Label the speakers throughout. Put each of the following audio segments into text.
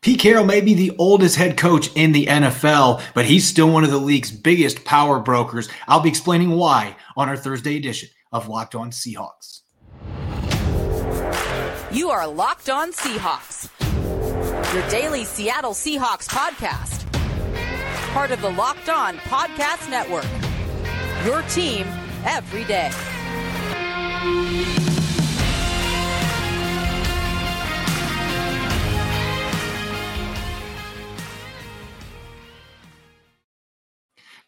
Speaker 1: Pete Carroll may be the oldest head coach in the NFL, but he's still one of the league's biggest power brokers. I'll be explaining why on our Thursday edition of Locked On Seahawks.
Speaker 2: You are Locked On Seahawks, your daily Seattle Seahawks podcast. Part of the Locked On Podcast Network. Your team every day.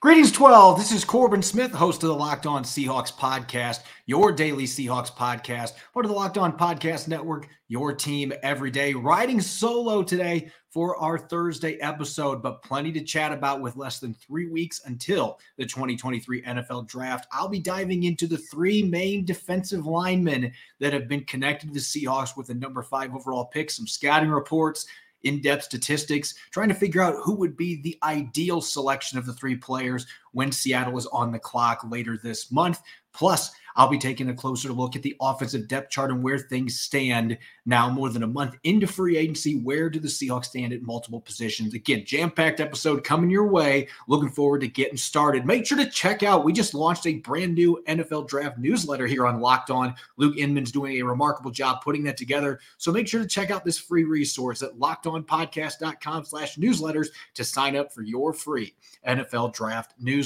Speaker 1: Greetings, 12. This is Corbin Smith, host of the Locked On Seahawks podcast, your daily Seahawks podcast, part of the Locked On Podcast Network, your team every day. Riding solo today for our Thursday episode, but plenty to chat about with less than three weeks until the 2023 NFL draft. I'll be diving into the three main defensive linemen that have been connected to the Seahawks with a number five overall pick, some scouting reports in depth statistics, trying to figure out who would be the ideal selection of the three players when Seattle is on the clock later this month. Plus, I'll be taking a closer look at the offensive depth chart and where things stand now, more than a month into free agency. Where do the Seahawks stand at multiple positions? Again, jam packed episode coming your way. Looking forward to getting started. Make sure to check out, we just launched a brand new NFL draft newsletter here on Locked On. Luke Inman's doing a remarkable job putting that together. So make sure to check out this free resource at lockedonpodcast.com slash newsletters to sign up for your free NFL draft newsletter.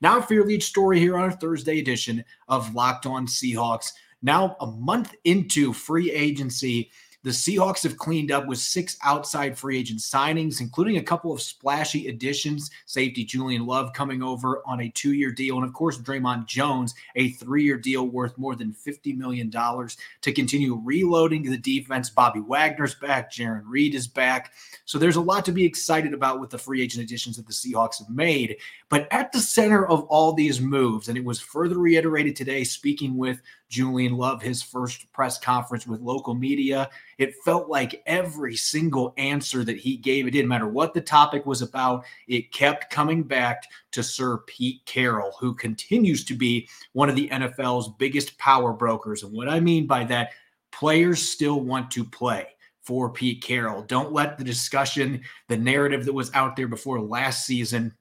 Speaker 1: Now for your lead story here on our Thursday edition of Locked On Seahawks. Now, a month into free agency, the Seahawks have cleaned up with six outside free agent signings, including a couple of splashy additions. Safety Julian Love coming over on a two year deal. And of course, Dre'Mont Jones, a three year deal worth more than $50 million to continue reloading the defense. Bobby Wagner's back. Jarran Reed is back. So there's a lot to be excited about with the free agent additions that the Seahawks have made. But at the center of all these moves, and it was further reiterated today, speaking with Julian Love, his first press conference with local media. It felt like every single answer that he gave, it didn't matter what the topic was about, it kept coming back to Sir Pete Carroll, who continues to be one of the NFL's biggest power brokers. And what I mean by that, players still want to play for Pete Carroll. Don't let the discussion, the narrative that was out there before last season,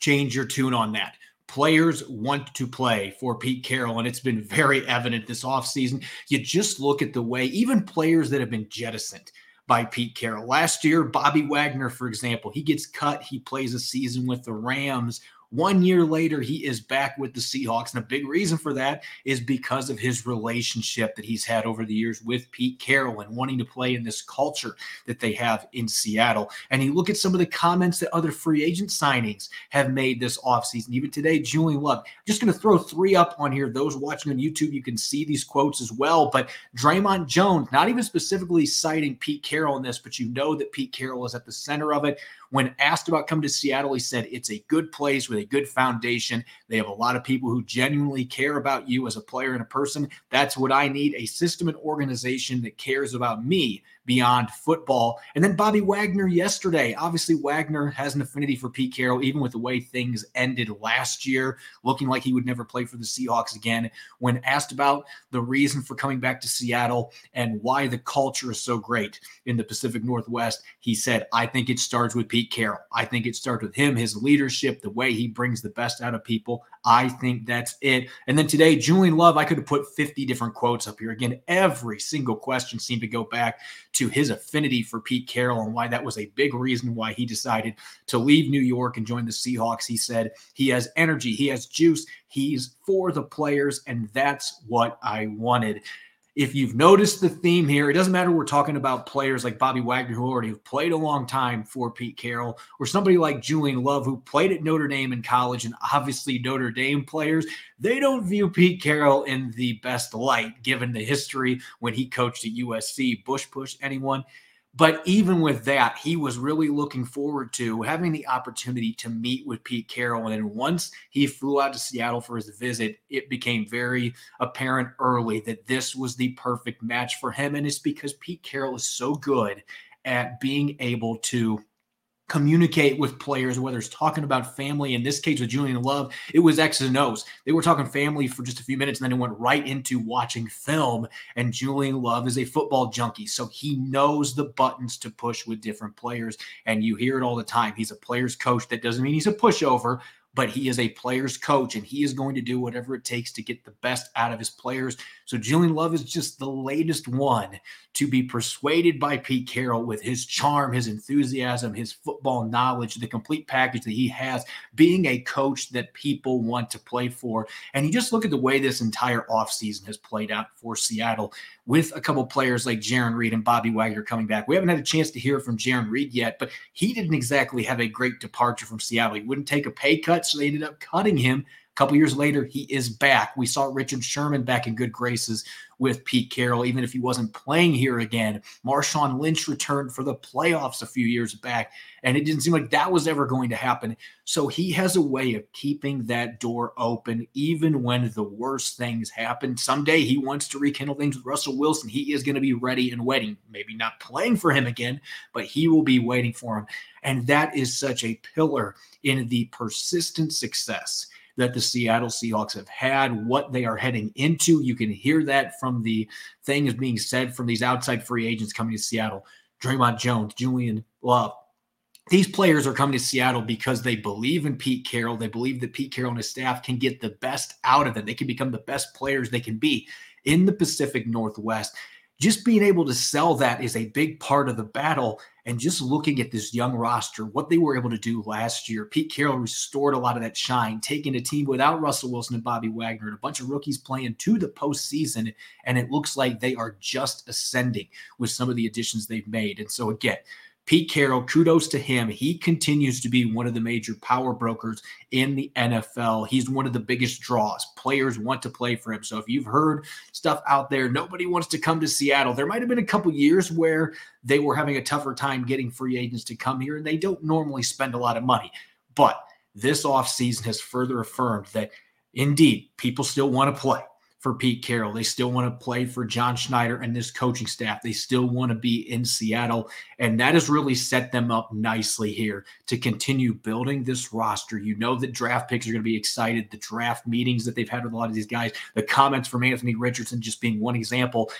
Speaker 1: change your tune on that. Players want to play for Pete Carroll, and it's been very evident this offseason. You just look at the way even players that have been jettisoned by Pete Carroll. Last year, Bobby Wagner, for example, he gets cut. He plays a season with the Rams one year later, he is back with the Seahawks. And a big reason for that is because of his relationship that he's had over the years with Pete Carroll and wanting to play in this culture that they have in Seattle. And you look at some of the comments that other free agent signings have made this offseason. Even today, Julian Love. I'm just going to throw three up on here. Those watching on YouTube, you can see these quotes as well. But Dre'Mont Jones, not even specifically citing Pete Carroll in this, but you know that Pete Carroll is at the center of it. When asked about coming to Seattle, he said it's a good place with a good foundation. They have a lot of people who genuinely care about you as a player and a person. That's what I need a system and organization that cares about me beyond football. And then Bobby Wagner yesterday. Obviously, Wagner has an affinity for Pete Carroll, even with the way things ended last year, looking like he would never play for the Seahawks again. When asked about the reason for coming back to Seattle and why the culture is so great in the Pacific Northwest, he said, I think it starts with Pete Carroll. I think it starts with him, his leadership, the way he brings the best out of people. I think that's it. And then today, Julian Love, I could have put 50 different quotes up here. Again, every single question seemed to go back to his affinity for Pete Carroll and why that was a big reason why he decided to leave New York and join the Seahawks. He said he has energy, he has juice, he's for the players, and that's what I wanted if you've noticed the theme here, it doesn't matter. We're talking about players like Bobby Wagner, who already played a long time for Pete Carroll, or somebody like Julian Love, who played at Notre Dame in college. And obviously, Notre Dame players, they don't view Pete Carroll in the best light, given the history when he coached at USC. Bush push anyone. But even with that, he was really looking forward to having the opportunity to meet with Pete Carroll. And then once he flew out to Seattle for his visit, it became very apparent early that this was the perfect match for him. And it's because Pete Carroll is so good at being able to communicate with players, whether it's talking about family. In this case with Julian Love, it was X's and O's. They were talking family for just a few minutes and then it went right into watching film. And Julian Love is a football junkie. So he knows the buttons to push with different players. And you hear it all the time. He's a player's coach. That doesn't mean he's a pushover, but he is a player's coach and he is going to do whatever it takes to get the best out of his players. So Julian Love is just the latest one to be persuaded by Pete Carroll with his charm, his enthusiasm, his football knowledge, the complete package that he has, being a coach that people want to play for. And you just look at the way this entire offseason has played out for Seattle with a couple players like Jarran Reed and Bobby Wagner coming back. We haven't had a chance to hear from Jarran Reed yet, but he didn't exactly have a great departure from Seattle. He wouldn't take a pay cut, they ended up cutting him. Couple years later, he is back. We saw Richard Sherman back in good graces with Pete Carroll, even if he wasn't playing here again. Marshawn Lynch returned for the playoffs a few years back, and it didn't seem like that was ever going to happen. So he has a way of keeping that door open, even when the worst things happen. Someday he wants to rekindle things with Russell Wilson. He is going to be ready and waiting, maybe not playing for him again, but he will be waiting for him. And that is such a pillar in the persistent success that the Seattle Seahawks have had, what they are heading into. You can hear that from the things being said from these outside free agents coming to Seattle. Dre'Mont Jones, Julian Love. These players are coming to Seattle because they believe in Pete Carroll. They believe that Pete Carroll and his staff can get the best out of them. They can become the best players they can be in the Pacific Northwest just being able to sell that is a big part of the battle. And just looking at this young roster, what they were able to do last year, Pete Carroll restored a lot of that shine, taking a team without Russell Wilson and Bobby Wagner and a bunch of rookies playing to the postseason. And it looks like they are just ascending with some of the additions they've made. And so, again, Pete Carroll, kudos to him. He continues to be one of the major power brokers in the NFL. He's one of the biggest draws. Players want to play for him. So if you've heard stuff out there, nobody wants to come to Seattle. There might have been a couple years where they were having a tougher time getting free agents to come here, and they don't normally spend a lot of money. But this offseason has further affirmed that indeed people still want to play for Pete Carroll. They still want to play for John Schneider and this coaching staff. They still want to be in Seattle. And that has really set them up nicely here to continue building this roster. You know that draft picks are going to be excited. The draft meetings that they've had with a lot of these guys, the comments from Anthony Richardson just being one example.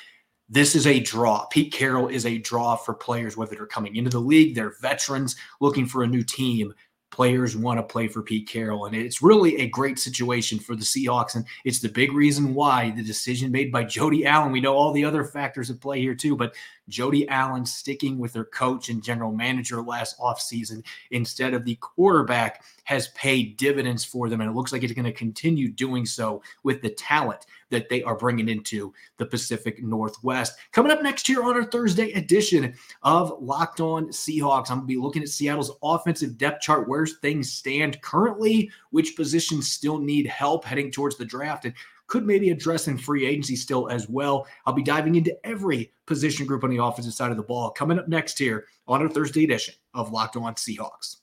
Speaker 1: This is a draw. Pete Carroll is a draw for players, whether they're coming into the league, they're veterans looking for a new team players want to play for Pete Carroll. And it's really a great situation for the Seahawks. And it's the big reason why the decision made by Jody Allen, we know all the other factors at play here too, but Jody Allen sticking with their coach and general manager last offseason instead of the quarterback has paid dividends for them. And it looks like it's going to continue doing so with the talent that they are bringing into the Pacific Northwest. Coming up next year on our Thursday edition of Locked On Seahawks, I'm going to be looking at Seattle's offensive depth chart, where things stand currently, which positions still need help heading towards the draft, and could maybe address in free agency still as well. I'll be diving into every position group on the offensive side of the ball coming up next here on our Thursday edition of Locked On Seahawks.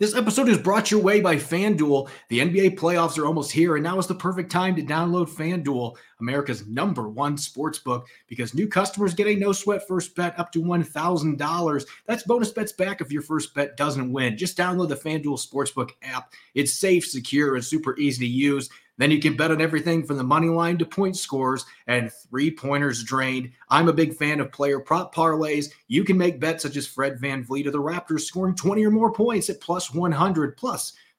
Speaker 1: This episode is brought your way by FanDuel. The NBA playoffs are almost here, and now is the perfect time to download FanDuel, America's number one sports book, because new customers get a no sweat first bet up to $1,000. That's bonus bets back if your first bet doesn't win. Just download the FanDuel Sportsbook app. It's safe, secure, and super easy to use. Then you can bet on everything from the money line to point scores and three pointers drained. I'm a big fan of player prop parlays. You can make bets such as Fred VanVleet of the Raptors scoring 20 or more points at plus 100. Plus,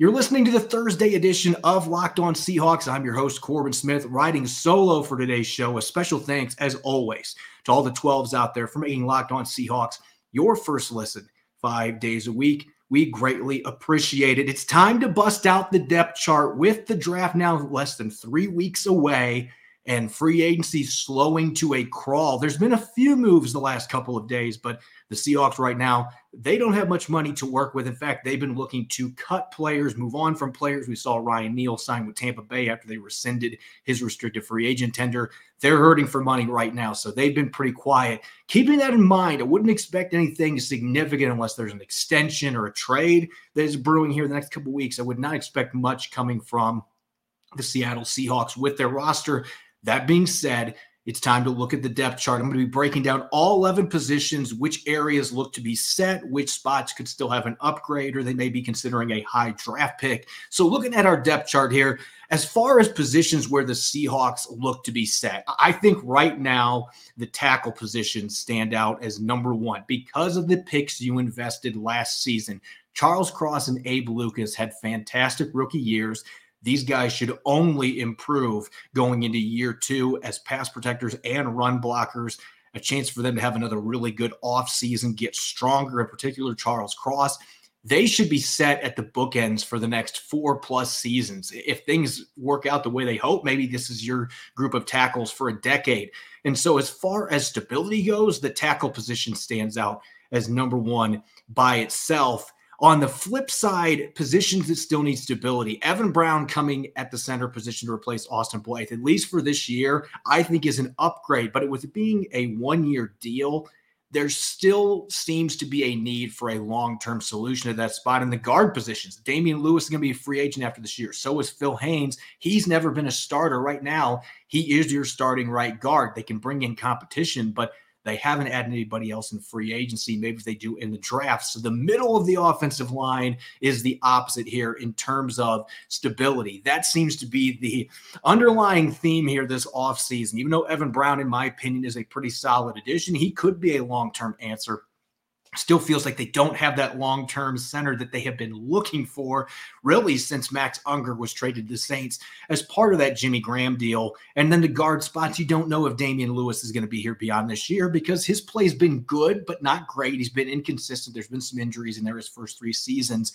Speaker 1: You're listening to the Thursday edition of Locked On Seahawks. I'm your host, Corbin Smith, riding solo for today's show. A special thanks, as always, to all the 12s out there for making Locked On Seahawks your first listen five days a week. We greatly appreciate it. It's time to bust out the depth chart with the draft now less than three weeks away. And free agency slowing to a crawl. There's been a few moves the last couple of days, but the Seahawks right now, they don't have much money to work with. In fact, they've been looking to cut players, move on from players. We saw Ryan Neal sign with Tampa Bay after they rescinded his restricted free agent tender. They're hurting for money right now, so they've been pretty quiet. Keeping that in mind, I wouldn't expect anything significant unless there's an extension or a trade that is brewing here in the next couple weeks. I would not expect much coming from the Seattle Seahawks with their roster. That being said, it's time to look at the depth chart. I'm going to be breaking down all 11 positions, which areas look to be set, which spots could still have an upgrade, or they may be considering a high draft pick. So, looking at our depth chart here, as far as positions where the Seahawks look to be set, I think right now the tackle positions stand out as number one because of the picks you invested last season. Charles Cross and Abe Lucas had fantastic rookie years. These guys should only improve going into year two as pass protectors and run blockers. A chance for them to have another really good offseason, get stronger, in particular, Charles Cross. They should be set at the bookends for the next four plus seasons. If things work out the way they hope, maybe this is your group of tackles for a decade. And so, as far as stability goes, the tackle position stands out as number one by itself. On the flip side, positions that still need stability. Evan Brown coming at the center position to replace Austin Blythe, at least for this year, I think is an upgrade. But with it being a one year deal, there still seems to be a need for a long term solution at that spot in the guard positions. Damien Lewis is going to be a free agent after this year. So is Phil Haynes. He's never been a starter. Right now, he is your starting right guard. They can bring in competition, but they haven't added anybody else in free agency. Maybe if they do in the draft. So the middle of the offensive line is the opposite here in terms of stability. That seems to be the underlying theme here this offseason. Even though Evan Brown, in my opinion, is a pretty solid addition, he could be a long term answer still feels like they don't have that long term center that they have been looking for really since Max Unger was traded to the Saints as part of that Jimmy Graham deal. And then the guard spots, you don't know if Damien Lewis is going to be here beyond this year because his play's been good, but not great. He's been inconsistent. There's been some injuries in there his first three seasons.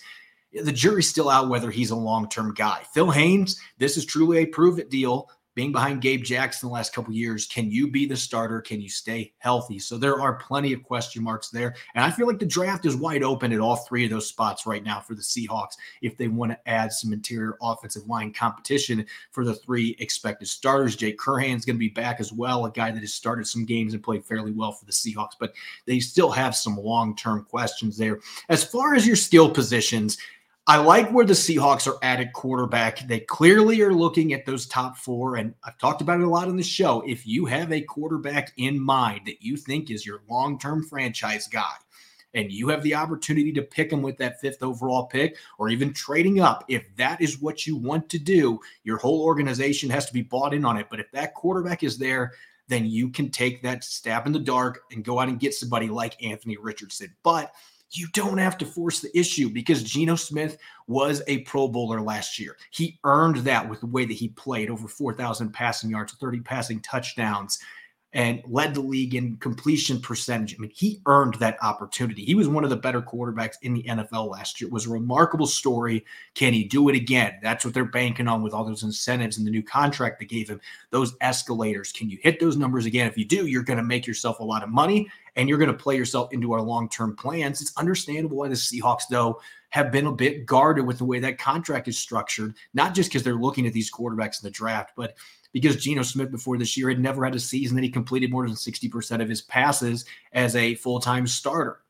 Speaker 1: The jury's still out whether he's a long term guy. Phil Haynes, this is truly a prove it deal being behind Gabe Jackson the last couple years, can you be the starter? Can you stay healthy? So there are plenty of question marks there. And I feel like the draft is wide open at all three of those spots right now for the Seahawks if they want to add some interior offensive line competition for the three expected starters. Jake Curhan's going to be back as well, a guy that has started some games and played fairly well for the Seahawks, but they still have some long term questions there. As far as your skill positions, I like where the Seahawks are at at quarterback. They clearly are looking at those top four. And I've talked about it a lot on the show. If you have a quarterback in mind that you think is your long term franchise guy, and you have the opportunity to pick him with that fifth overall pick or even trading up, if that is what you want to do, your whole organization has to be bought in on it. But if that quarterback is there, then you can take that stab in the dark and go out and get somebody like Anthony Richardson. But you don't have to force the issue because Geno Smith was a Pro Bowler last year. He earned that with the way that he played over 4,000 passing yards, 30 passing touchdowns and led the league in completion percentage. I mean, he earned that opportunity. He was one of the better quarterbacks in the NFL last year. It was a remarkable story. Can he do it again? That's what they're banking on with all those incentives and the new contract they gave him, those escalators. Can you hit those numbers again? If you do, you're going to make yourself a lot of money and you're going to play yourself into our long term plans. It's understandable why the Seahawks, though, have been a bit guarded with the way that contract is structured, not just because they're looking at these quarterbacks in the draft, but because Geno Smith before this year had never had a season that he completed more than 60% of his passes as a full time starter.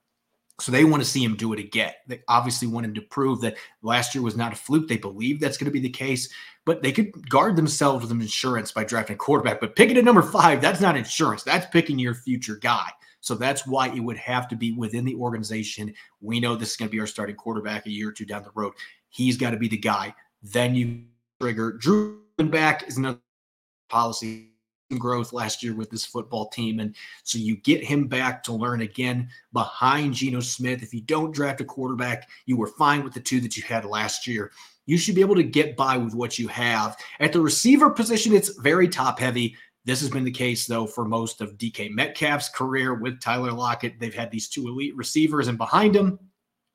Speaker 1: So they want to see him do it again. They obviously want him to prove that last year was not a fluke. They believe that's going to be the case, but they could guard themselves with an insurance by drafting a quarterback. But picking at number five, that's not insurance. That's picking your future guy. So that's why it would have to be within the organization. We know this is going to be our starting quarterback a year or two down the road. He's got to be the guy. Then you trigger Drew back is another policy growth last year with this football team. And so you get him back to learn again behind Geno Smith. If you don't draft a quarterback, you were fine with the two that you had last year. You should be able to get by with what you have. At the receiver position, it's very top heavy. This has been the case, though, for most of DK Metcalf's career with Tyler Lockett. They've had these two elite receivers, and behind him,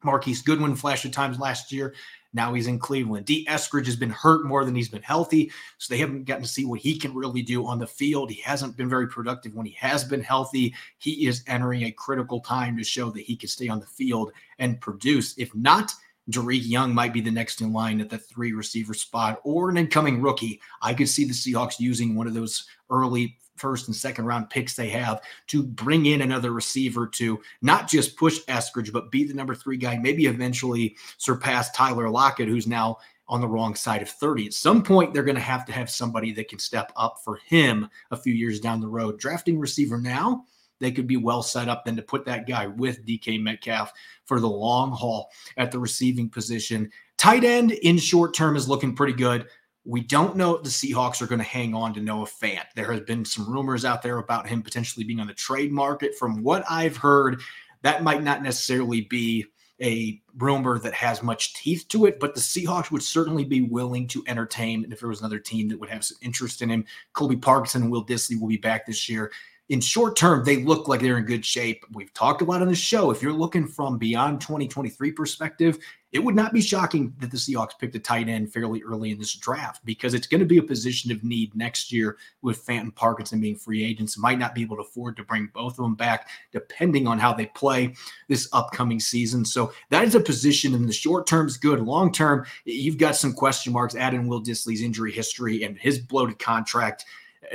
Speaker 1: Marquise Goodwin flashed at times last year Now he's in Cleveland. Dee Eskridge has been hurt more than he's been healthy, so they haven't gotten to see what he can really do on the field. He hasn't been very productive when he has been healthy. He is entering a critical time to show that he can stay on the field and produce. If not, Dareke Young might be the next in line at the three receiver spot or an incoming rookie. I could see the Seahawks using one of those early first and second round picks they have to bring in another receiver to not just push Eskridge, but be the number three guy, maybe eventually surpass Tyler Lockett, who's now on the wrong side of 30. At some point, they're going to have to have somebody that can step up for him a few years down the road. Drafting receiver now, they could be well set up than to put that guy with DK Metcalf for the long haul at the receiving position. Tight end in short term is looking pretty good. We don't know if the Seahawks are going to hang on to Noah Fant. There has been some rumors out there about him potentially being on the trade market. From what I've heard, that might not necessarily be a rumor that has much teeth to it, but the Seahawks would certainly be willing to entertain if there was another team that would have some interest in him. Colby Parkinson and Will Dissly will be back this year in short term, they look like they're in good shape. We've talked about on the show. If you're looking from beyond 2023 perspective, it would not be shocking that the Seahawks picked a tight end fairly early in this draft because it's going to be a position of need next year with Fanton Parkinson being free agents. Might not be able to afford to bring both of them back depending on how they play this upcoming season. So that is a position in the short term is good. Long term, you've got some question marks. Add in Will Dissly's injury history and his bloated contract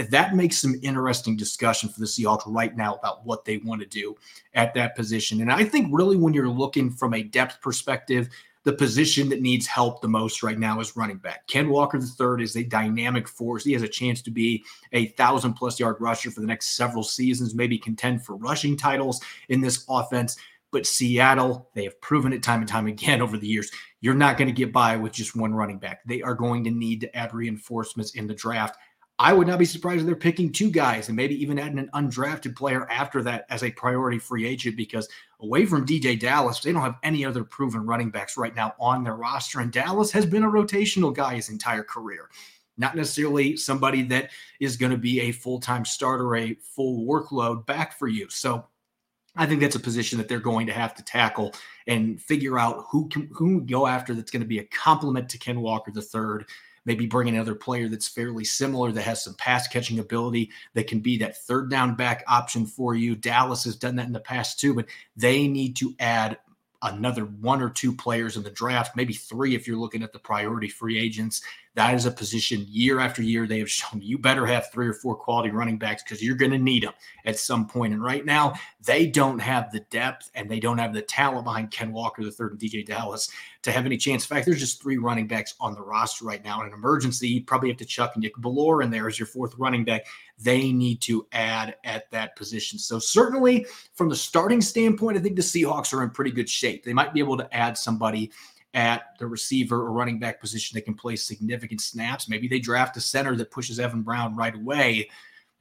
Speaker 1: that makes some interesting discussion for the Seahawks right now about what they want to do at that position. And I think really when you're looking from a depth perspective, the position that needs help the most right now is running back. Ken Walker III is a dynamic force. He has a chance to be a thousand plus yard rusher for the next several seasons, maybe contend for rushing titles in this offense. But Seattle, they have proven it time and time again over the years. You're not going to get by with just one running back. They are going to need to add reinforcements in the draft. I would not be surprised if they're picking two guys and maybe even adding an undrafted player after that as a priority free agent because away from DeeJay Dallas, they don't have any other proven running backs right now on their roster. And Dallas has been a rotational guy his entire career, not necessarily somebody that is going to be a full time starter, a full workload back for you. So I think that's a position that they're going to have to tackle and figure out who can who go after that's going to be a complement to Ken Walker the third maybe bring another player that's fairly similar that has some pass catching ability that can be that third down back option for you. Dallas has done that in the past too, but they need to add another one or two players in the draft, maybe three if you're looking at the priority free agents that is a position year after year they have shown you better have three or four quality running backs because you're going to need them at some point. And right now, they don't have the depth and they don't have the talent behind Ken Walker, the third, and DeeJay Dallas to have any chance. In fact, there's just three running backs on the roster right now. In an emergency, you probably have to chuck Nick Bellore in there as your fourth running back. They need to add at that position. So, certainly from the starting standpoint, I think the Seahawks are in pretty good shape. They might be able to add somebody at the receiver or running back position that can play significant snaps. Maybe they draft a center that pushes Evan Brown right away.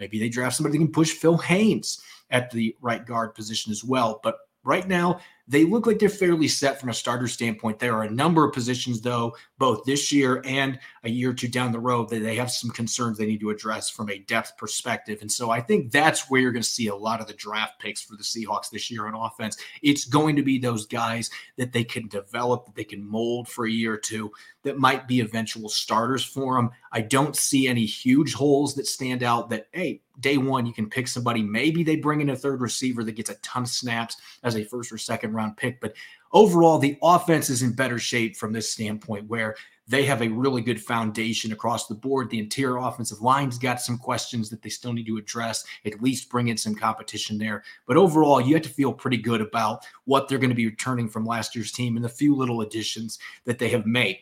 Speaker 1: Maybe they draft somebody that can push Phil Haynes at the right guard position as well. But right now, they look like they're fairly set from a starter standpoint. There are a number of positions, though, both this year and a year or two down the road, that they have some concerns they need to address from a depth perspective. And so I think that's where you're going to see a lot of the draft picks for the Seahawks this year on offense. It's going to be those guys that they can develop, that they can mold for a year or two, that might be eventual starters for them. I don't see any huge holes that stand out that, hey, day one, you can pick somebody. Maybe they bring in a third receiver that gets a ton of snaps as a first or second round pick. But overall, the offense is in better shape from this standpoint where they have a really good foundation across the board. The interior offensive line's got some questions that they still need to address, at least bring in some competition there. But overall, you have to feel pretty good about what they're going to be returning from last year's team and the few little additions that they have made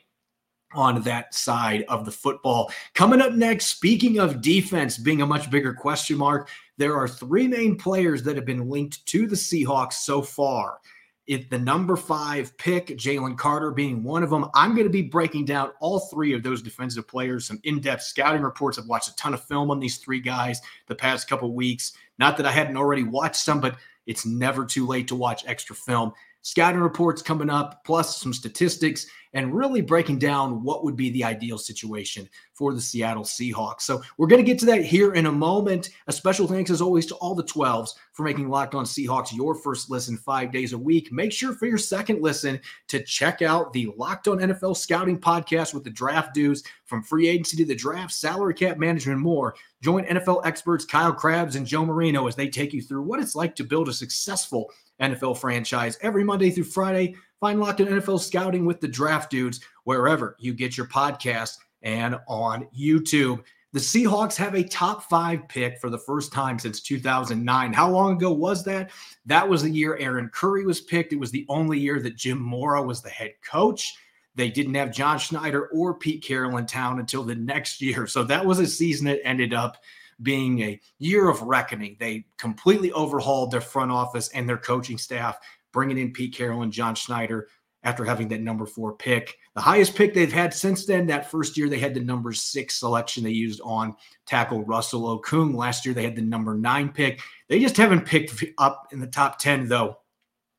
Speaker 1: on that side of the football. Coming up next, speaking of defense being a much bigger question mark, there are three main players that have been linked to the Seahawks so far. It, the number five pick, Jalen Carter, being one of them. I'm going to be breaking down all three of those defensive players, some in depth scouting reports. I've watched a ton of film on these three guys the past couple weeks. Not that I hadn't already watched some, but it's never too late to watch extra film. Scouting reports coming up, plus some statistics and really breaking down what would be the ideal situation for the Seattle Seahawks. So we're going to get to that here in a moment. A special thanks, as always, to all the 12s for making Locked On Seahawks your first listen five days a week. Make sure for your second listen to check out the Locked On NFL Scouting podcast with the draft dudes from free agency to the draft, salary cap management, and more. Join NFL experts Kyle Crabbs and Joe Marino as they take you through what it's like to build a successful NFL franchise every Monday through Friday Find Locked On NFL Scouting with the Draft Dudes wherever you get your podcast and on YouTube. The Seahawks have a top five pick for the first time since 2009. How long ago was that? That was the year Aaron Curry was picked. It was the only year that Jim Mora was the head coach. They didn't have John Schneider or Pete Carroll in town until the next year. So that was a season that ended up being a year of reckoning. They completely overhauled their front office and their coaching staff bringing in Pete Carroll and John Schneider after having that number four pick. The highest pick they've had since then, that first year they had the number six selection they used on tackle Russell Okung. Last year they had the number nine pick. They just haven't picked up in the top 10, though,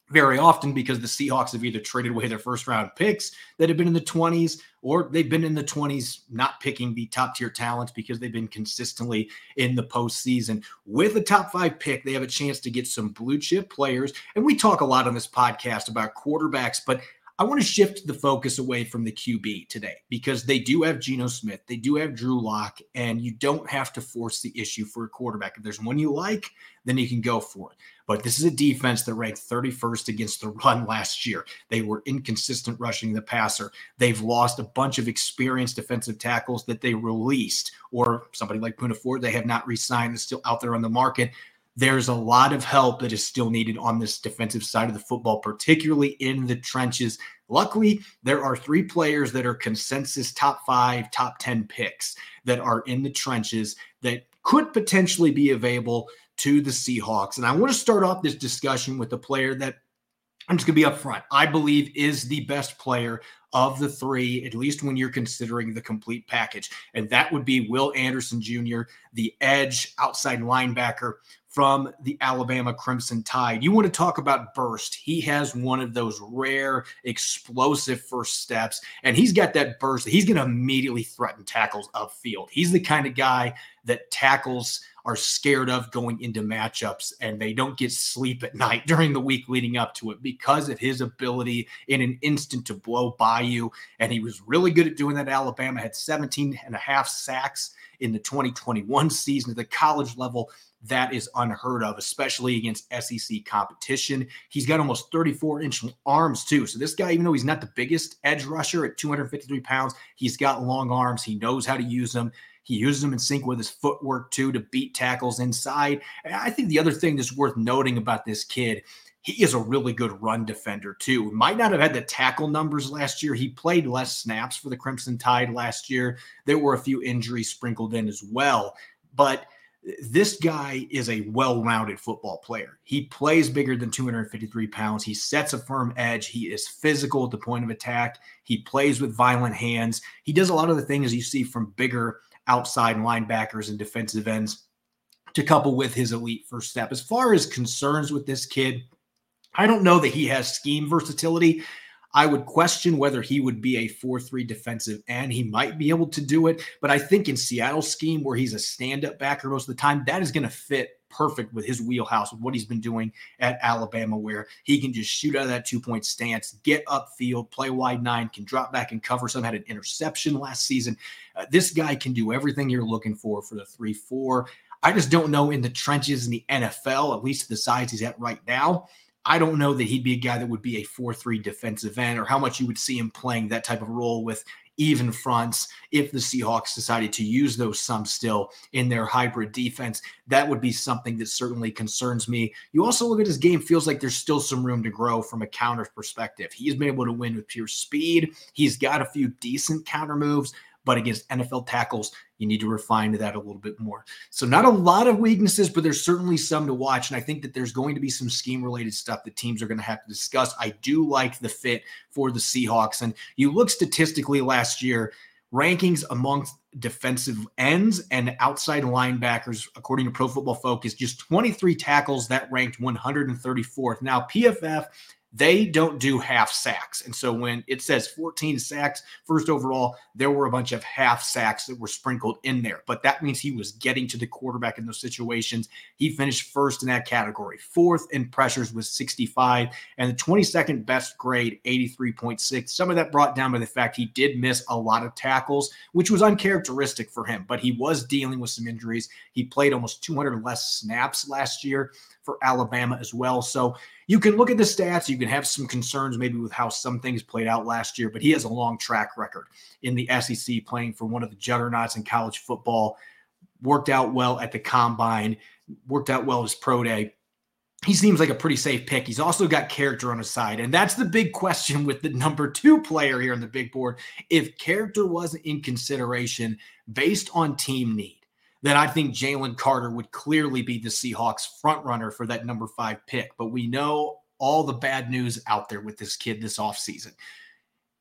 Speaker 1: very often because the Seahawks have either traded away their first round picks that have been in the 20s or they've been in the 20s not picking the top tier talents because they've been consistently in the postseason. With a top five pick, they have a chance to get some blue chip players. And we talk a lot on this podcast about quarterbacks, but I want to shift the focus away from the QB today because they do have Geno Smith, they do have Drew Lock, and you don't have to force the issue for a quarterback. If there's one you like, then you can go for it. But this is a defense that ranked 31st against the run last year. They were inconsistent rushing the passer. They've lost a bunch of experienced defensive tackles that they released, or somebody like Poona Ford they have not re signed, is still out there on the market there's a lot of help that is still needed on this defensive side of the football, particularly in the trenches. Luckily, there are three players that are consensus top five, top 10 picks that are in the trenches that could potentially be available to the Seahawks. And I want to start off this discussion with a player that I'm just going to be upfront. I believe is the best player of the three, at least when you're considering the complete package. And that would be Will Anderson Jr., the edge outside linebacker from the Alabama Crimson Tide. You want to talk about burst. He has one of those rare, explosive first steps, and he's got that burst. He's going to immediately threaten tackles upfield. He's the kind of guy that tackles are scared of going into matchups and they don't get sleep at night during the week leading up to it because of his ability in an instant to blow by you. And he was really good at doing that. Alabama had 17 and a half sacks in the 2021 season at the college level that is unheard of, especially against SEC competition. He's got almost 34 inch arms, too. So, this guy, even though he's not the biggest edge rusher at 253 pounds, he's got long arms. He knows how to use them. He uses them in sync with his footwork, too, to beat tackles inside. And I think the other thing that's worth noting about this kid he is a really good run defender too. Might not have had the tackle numbers last year. He played less snaps for the Crimson Tide last year. There were a few injuries sprinkled in as well, but this guy is a well-rounded football player. He plays bigger than 253 pounds. He sets a firm edge. He is physical at the point of attack. He plays with violent hands. He does a lot of the things you see from bigger outside linebackers and defensive ends to couple with his elite first step. As far as concerns with this kid, I don't know that he has scheme versatility. I would question whether he would be a 4 3 defensive end. He might be able to do it, but I think in Seattle's scheme, where he's a stand up backer most of the time, that is going to fit perfect with his wheelhouse, with what he's been doing at Alabama, where he can just shoot out of that two point stance, get upfield, play wide nine, can drop back and cover some, had an interception last season. Uh, this guy can do everything you're looking for for the 3 4. I just don't know in the trenches in the NFL, at least the size he's at right now I don't know that he'd be a guy that would be a 4 3 defensive end or how much you would see him playing that type of role with even fronts if the Seahawks decided to use those some still in their hybrid defense. That would be something that certainly concerns me. You also look at his game, feels like there's still some room to grow from a counter perspective. He's been able to win with pure speed, he's got a few decent counter moves. But against NFL tackles, you need to refine that a little bit more. So, not a lot of weaknesses, but there's certainly some to watch. And I think that there's going to be some scheme related stuff that teams are going to have to discuss. I do like the fit for the Seahawks. And you look statistically last year, rankings amongst defensive ends and outside linebackers, according to Pro Football Focus, just 23 tackles that ranked 134th. Now, PFF they don't do half sacks. And so when it says 14 sacks, first overall, there were a bunch of half sacks that were sprinkled in there. But that means he was getting to the quarterback in those situations. He finished first in that category, fourth in pressures with 65, and the 22nd best grade, 83.6. Some of that brought down by the fact he did miss a lot of tackles, which was uncharacteristic for him, but he was dealing with some injuries. He played almost 200 less snaps last year for Alabama as well. So you can look at the stats. You can have some concerns maybe with how some things played out last year, but he has a long track record in the SEC playing for one of the juggernauts in college football. Worked out well at the combine, worked out well as pro day. He seems like a pretty safe pick. He's also got character on his side. And that's the big question with the number two player here on the big board. If character wasn't in consideration based on team need, then I think Jalen Carter would clearly be the Seahawks front runner for that number five pick. But we know all the bad news out there with this kid this offseason.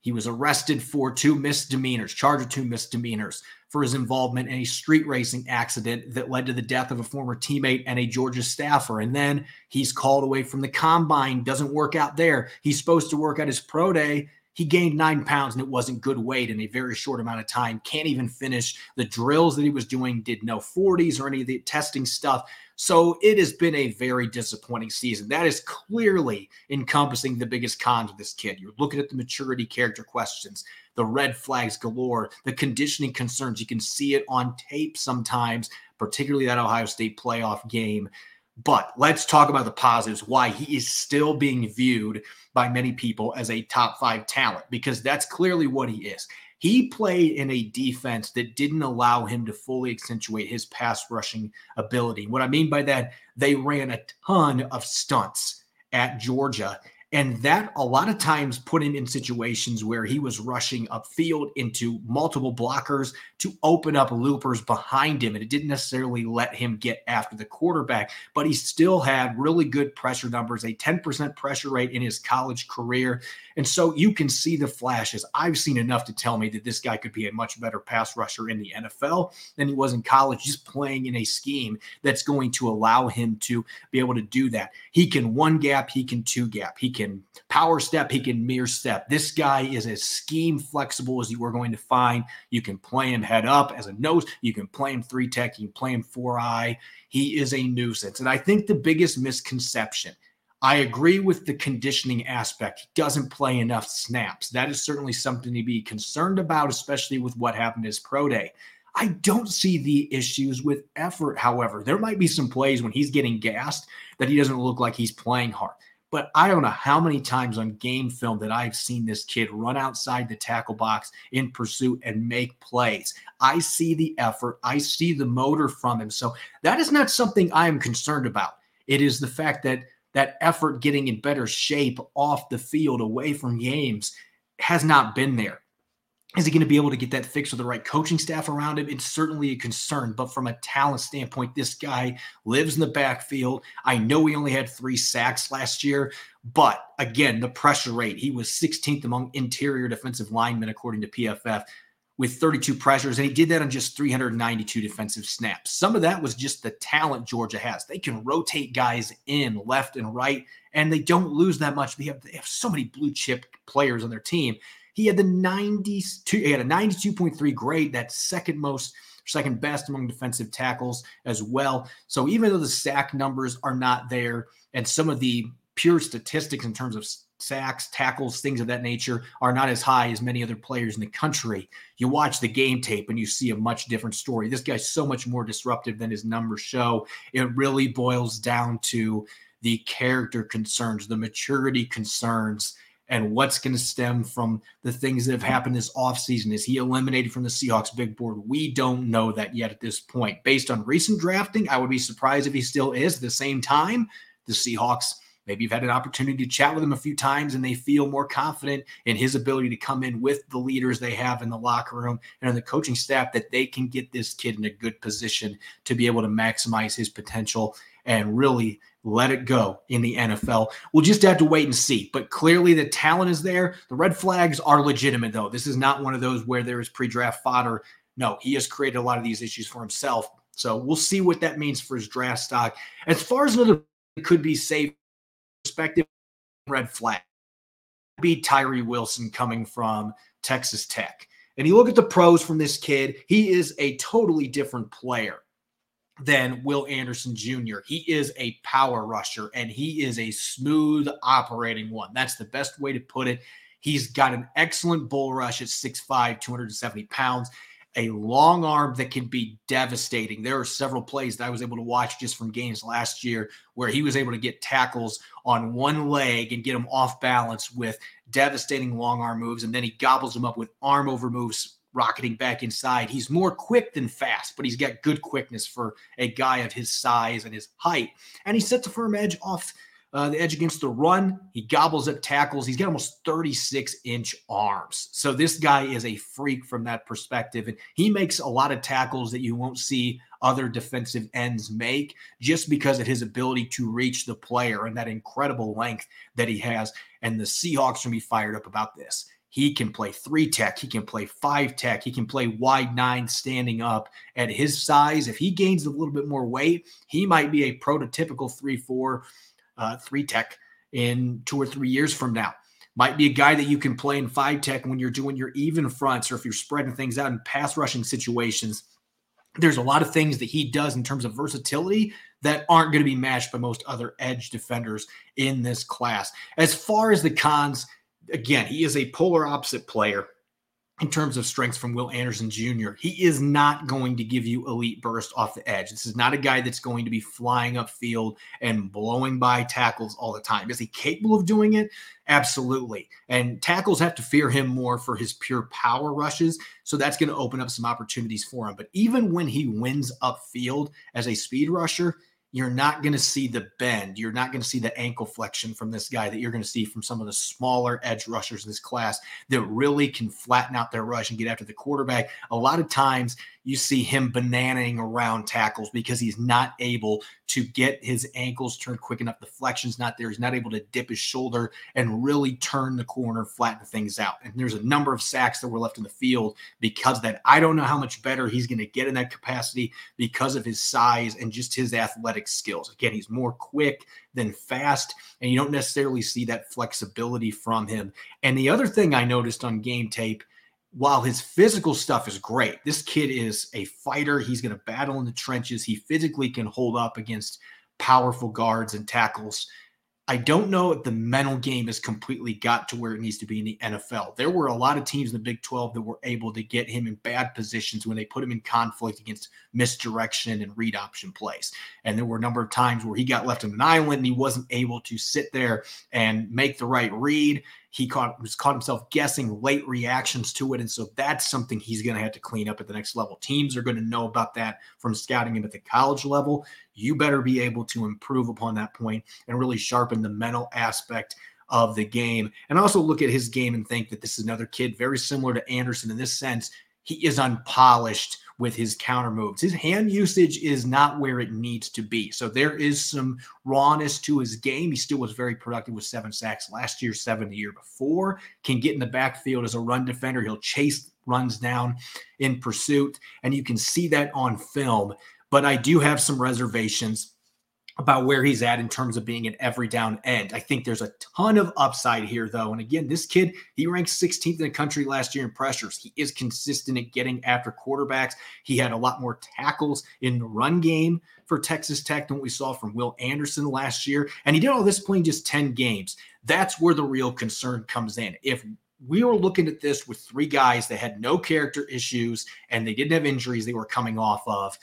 Speaker 1: He was arrested for two misdemeanors, charged with two misdemeanors for his involvement in a street racing accident that led to the death of a former teammate and a Georgia staffer. And then he's called away from the combine, doesn't work out there. He's supposed to work at his pro day he gained nine pounds and it wasn't good weight in a very short amount of time. Can't even finish the drills that he was doing, did no 40s or any of the testing stuff. So it has been a very disappointing season. That is clearly encompassing the biggest cons of this kid. You're looking at the maturity character questions, the red flags galore, the conditioning concerns. You can see it on tape sometimes, particularly that Ohio State playoff game. But let's talk about the positives, why he is still being viewed by many people as a top five talent, because that's clearly what he is. He played in a defense that didn't allow him to fully accentuate his pass rushing ability. What I mean by that, they ran a ton of stunts at Georgia and that a lot of times put him in situations where he was rushing upfield into multiple blockers to open up loopers behind him. And it didn't necessarily let him get after the quarterback, but he still had really good pressure numbers, a 10% pressure rate in his college career. And so you can see the flashes. I've seen enough to tell me that this guy could be a much better pass rusher in the NFL than he was in college, just playing in a scheme that's going to allow him to be able to do that. He can one gap, he can two gap, he can power step, he can mirror step. This guy is as scheme flexible as you are going to find. You can play him head up as a nose, you can play him three tech, you can play him four eye. He is a nuisance. And I think the biggest misconception I agree with the conditioning aspect. He doesn't play enough snaps. That is certainly something to be concerned about, especially with what happened his pro day. I don't see the issues with effort, however. There might be some plays when he's getting gassed that he doesn't look like he's playing hard. But I don't know how many times on game film that I've seen this kid run outside the tackle box in pursuit and make plays. I see the effort, I see the motor from him. So that is not something I am concerned about. It is the fact that that effort getting in better shape off the field away from games has not been there. Is he going to be able to get that fixed with the right coaching staff around him? It's certainly a concern. But from a talent standpoint, this guy lives in the backfield. I know he only had three sacks last year, but again, the pressure rate, he was 16th among interior defensive linemen, according to PFF with 32 pressures, and he did that on just 392 defensive snaps. Some of that was just the talent Georgia has. They can rotate guys in left and right, and they don't lose that much. They have, they have so many blue chip players on their team. He had the 92, he had a 92.3 grade, that's second most, second best among defensive tackles as well. So even though the sack numbers are not there, and some of the pure statistics in terms of sacks, tackles, things of that nature are not as high as many other players in the country. You watch the game tape and you see a much different story. This guy's so much more disruptive than his numbers show. It really boils down to the character concerns, the maturity concerns, and what's going to stem from the things that have happened this offseason. Is he eliminated from the Seahawks big board? We don't know that yet at this point. Based on recent drafting, I would be surprised if he still is. At the same time, the Seahawks Maybe you've had an opportunity to chat with him a few times and they feel more confident in his ability to come in with the leaders they have in the locker room and in the coaching staff that they can get this kid in a good position to be able to maximize his potential and really let it go in the NFL. We'll just have to wait and see. But clearly the talent is there. The red flags are legitimate, though. This is not one of those where there is pre draft fodder. No, he has created a lot of these issues for himself. So we'll see what that means for his draft stock. As far as another could be safe perspective, red flag. Be Tyree Wilson coming from Texas Tech. And you look at the pros from this kid, he is a totally different player than Will Anderson Jr. He is a power rusher and he is a smooth operating one. That's the best way to put it. He's got an excellent bull rush at 6'5, 270 pounds, a long arm that can be devastating. There are several plays that I was able to watch just from games last year where he was able to get tackles on one leg and get them off balance with devastating long arm moves. And then he gobbles them up with arm over moves rocketing back inside. He's more quick than fast, but he's got good quickness for a guy of his size and his height. And he sets a firm edge off uh, the edge against the run. He gobbles up tackles. He's got almost 36 inch arms. So this guy is a freak from that perspective. And he makes a lot of tackles that you won't see other defensive ends make just because of his ability to reach the player and that incredible length that he has. And the Seahawks are going to be fired up about this. He can play three tech. He can play five tech. He can play wide nine standing up at his size. If he gains a little bit more weight, he might be a prototypical three, four, uh, three tech in two or three years from now. Might be a guy that you can play in five tech when you're doing your even fronts or if you're spreading things out in pass rushing situations. There's a lot of things that he does in terms of versatility that aren't going to be matched by most other edge defenders in this class. As far as the cons, again, he is a polar opposite player in terms of strengths from Will Anderson Jr. He is not going to give you elite burst off the edge. This is not a guy that's going to be flying upfield and blowing by tackles all the time. Is he capable of doing it? Absolutely. And tackles have to fear him more for his pure power rushes. So that's going to open up some opportunities for him. But even when he wins upfield as a speed rusher, you're not going to see the bend. You're not going to see the ankle flexion from this guy that you're going to see from some of the smaller edge rushers in this class that really can flatten out their rush and get after the quarterback. A lot of times you see him bananaing around tackles because he's not able to get his ankles turned quick enough. The flexion's not there. He's not able to dip his shoulder and really turn the corner, flatten things out. And there's a number of sacks that were left in the field because that. I don't know how much better he's going to get in that capacity because of his size and just his athletic skills. Again, he's more quick than fast, and you don't necessarily see that flexibility from him. And the other thing I noticed on game tape while his physical stuff is great, this kid is a fighter. He's going to battle in the trenches. He physically can hold up against powerful guards and tackles. I don't know if the mental game has completely got to where it needs to be in the NFL. There were a lot of teams in the Big 12 that were able to get him in bad positions when they put him in conflict against misdirection and read option plays. And there were a number of times where he got left on an island and he wasn't able to sit there and make the right read he caught was caught himself guessing late reactions to it, and so that's something he's going to have to clean up at the next level. Teams are going to know about that from scouting him at the college level. You better be able to improve upon that point and really sharpen the mental aspect of the game, and also look at his game and think that this is another kid very similar to Anderson in this sense. He is unpolished with his counter moves. His hand usage is not where it needs to be. So there is some rawness to his game. He still was very productive with seven sacks last year, seven the year before. Can get in the backfield as a run defender. He'll chase runs down in pursuit, and you can see that on film. But I do have some reservations about where he's at in terms of being an every down end. I think there's a ton of upside here, though. And again, this kid, he ranks 16th in the country last year in pressures. He is consistent at getting after quarterbacks. He had a lot more tackles in the run game for Texas Tech than we saw from Will Anderson last year. And he did all this playing just 10 games. That's where the real concern comes in. If we were looking at this with three guys that had no character issues and they didn't have injuries they were coming off of,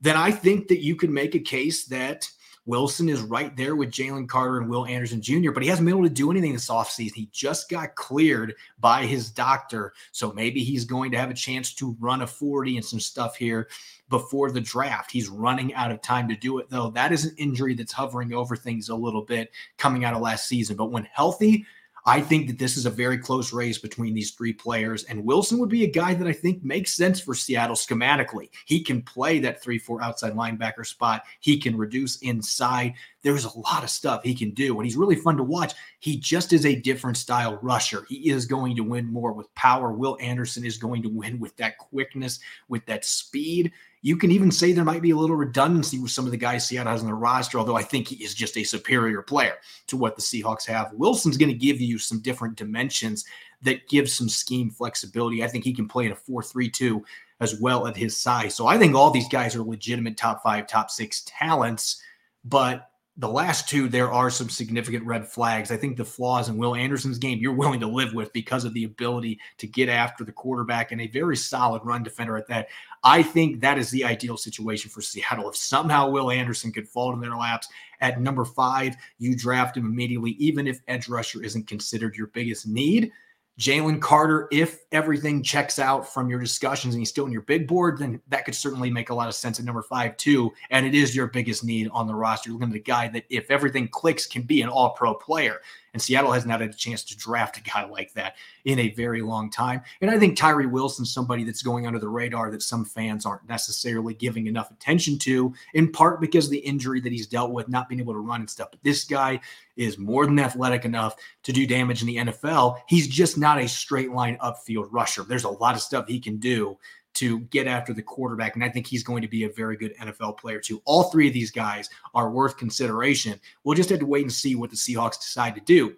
Speaker 1: then I think that you can make a case that – Wilson is right there with Jalen Carter and Will Anderson Jr., but he hasn't been able to do anything this offseason. He just got cleared by his doctor. So maybe he's going to have a chance to run a 40 and some stuff here before the draft. He's running out of time to do it, though. That is an injury that's hovering over things a little bit coming out of last season. But when healthy, I think that this is a very close race between these three players, and Wilson would be a guy that I think makes sense for Seattle schematically. He can play that 3 4 outside linebacker spot, he can reduce inside. There's a lot of stuff he can do, and he's really fun to watch. He just is a different style rusher. He is going to win more with power. Will Anderson is going to win with that quickness, with that speed. You can even say there might be a little redundancy with some of the guys Seattle has on the roster, although I think he is just a superior player to what the Seahawks have. Wilson's going to give you some different dimensions that give some scheme flexibility. I think he can play in a 4 3 2 as well at his size. So I think all these guys are legitimate top five, top six talents. But the last two, there are some significant red flags. I think the flaws in Will Anderson's game you're willing to live with because of the ability to get after the quarterback and a very solid run defender at that. I think that is the ideal situation for Seattle. If somehow Will Anderson could fall in their laps at number five, you draft him immediately, even if edge rusher isn't considered your biggest need. Jalen Carter, if everything checks out from your discussions and he's still in your big board, then that could certainly make a lot of sense at number five, too. And it is your biggest need on the roster. You're looking at a guy that, if everything clicks, can be an all pro player. And Seattle hasn't had a chance to draft a guy like that in a very long time. And I think Tyree Wilson's somebody that's going under the radar that some fans aren't necessarily giving enough attention to, in part because of the injury that he's dealt with, not being able to run and stuff. But this guy is more than athletic enough to do damage in the NFL. He's just not a straight line upfield rusher. There's a lot of stuff he can do to get after the quarterback. And I think he's going to be a very good NFL player, too. All three of these guys are worth consideration. We'll just have to wait and see what the Seahawks decide to do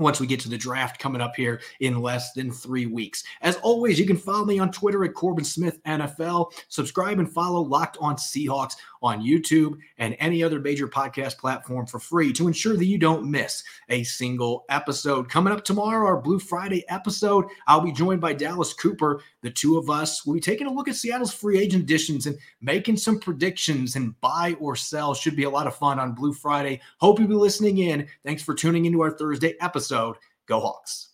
Speaker 1: once we get to the draft coming up here in less than three weeks. As always, you can follow me on Twitter at Corbin Smith NFL. Subscribe and follow Locked On Seahawks on YouTube and any other major podcast platform for free to ensure that you don't miss a single episode. Coming up tomorrow, our Blue Friday episode, I'll be joined by Dallas Cooper. The two of us will be taking a look at Seattle's free agent additions and making some predictions and buy or sell. Should be a lot of fun on Blue Friday. Hope you'll be listening in. Thanks for tuning into our Thursday episode. Go Hawks.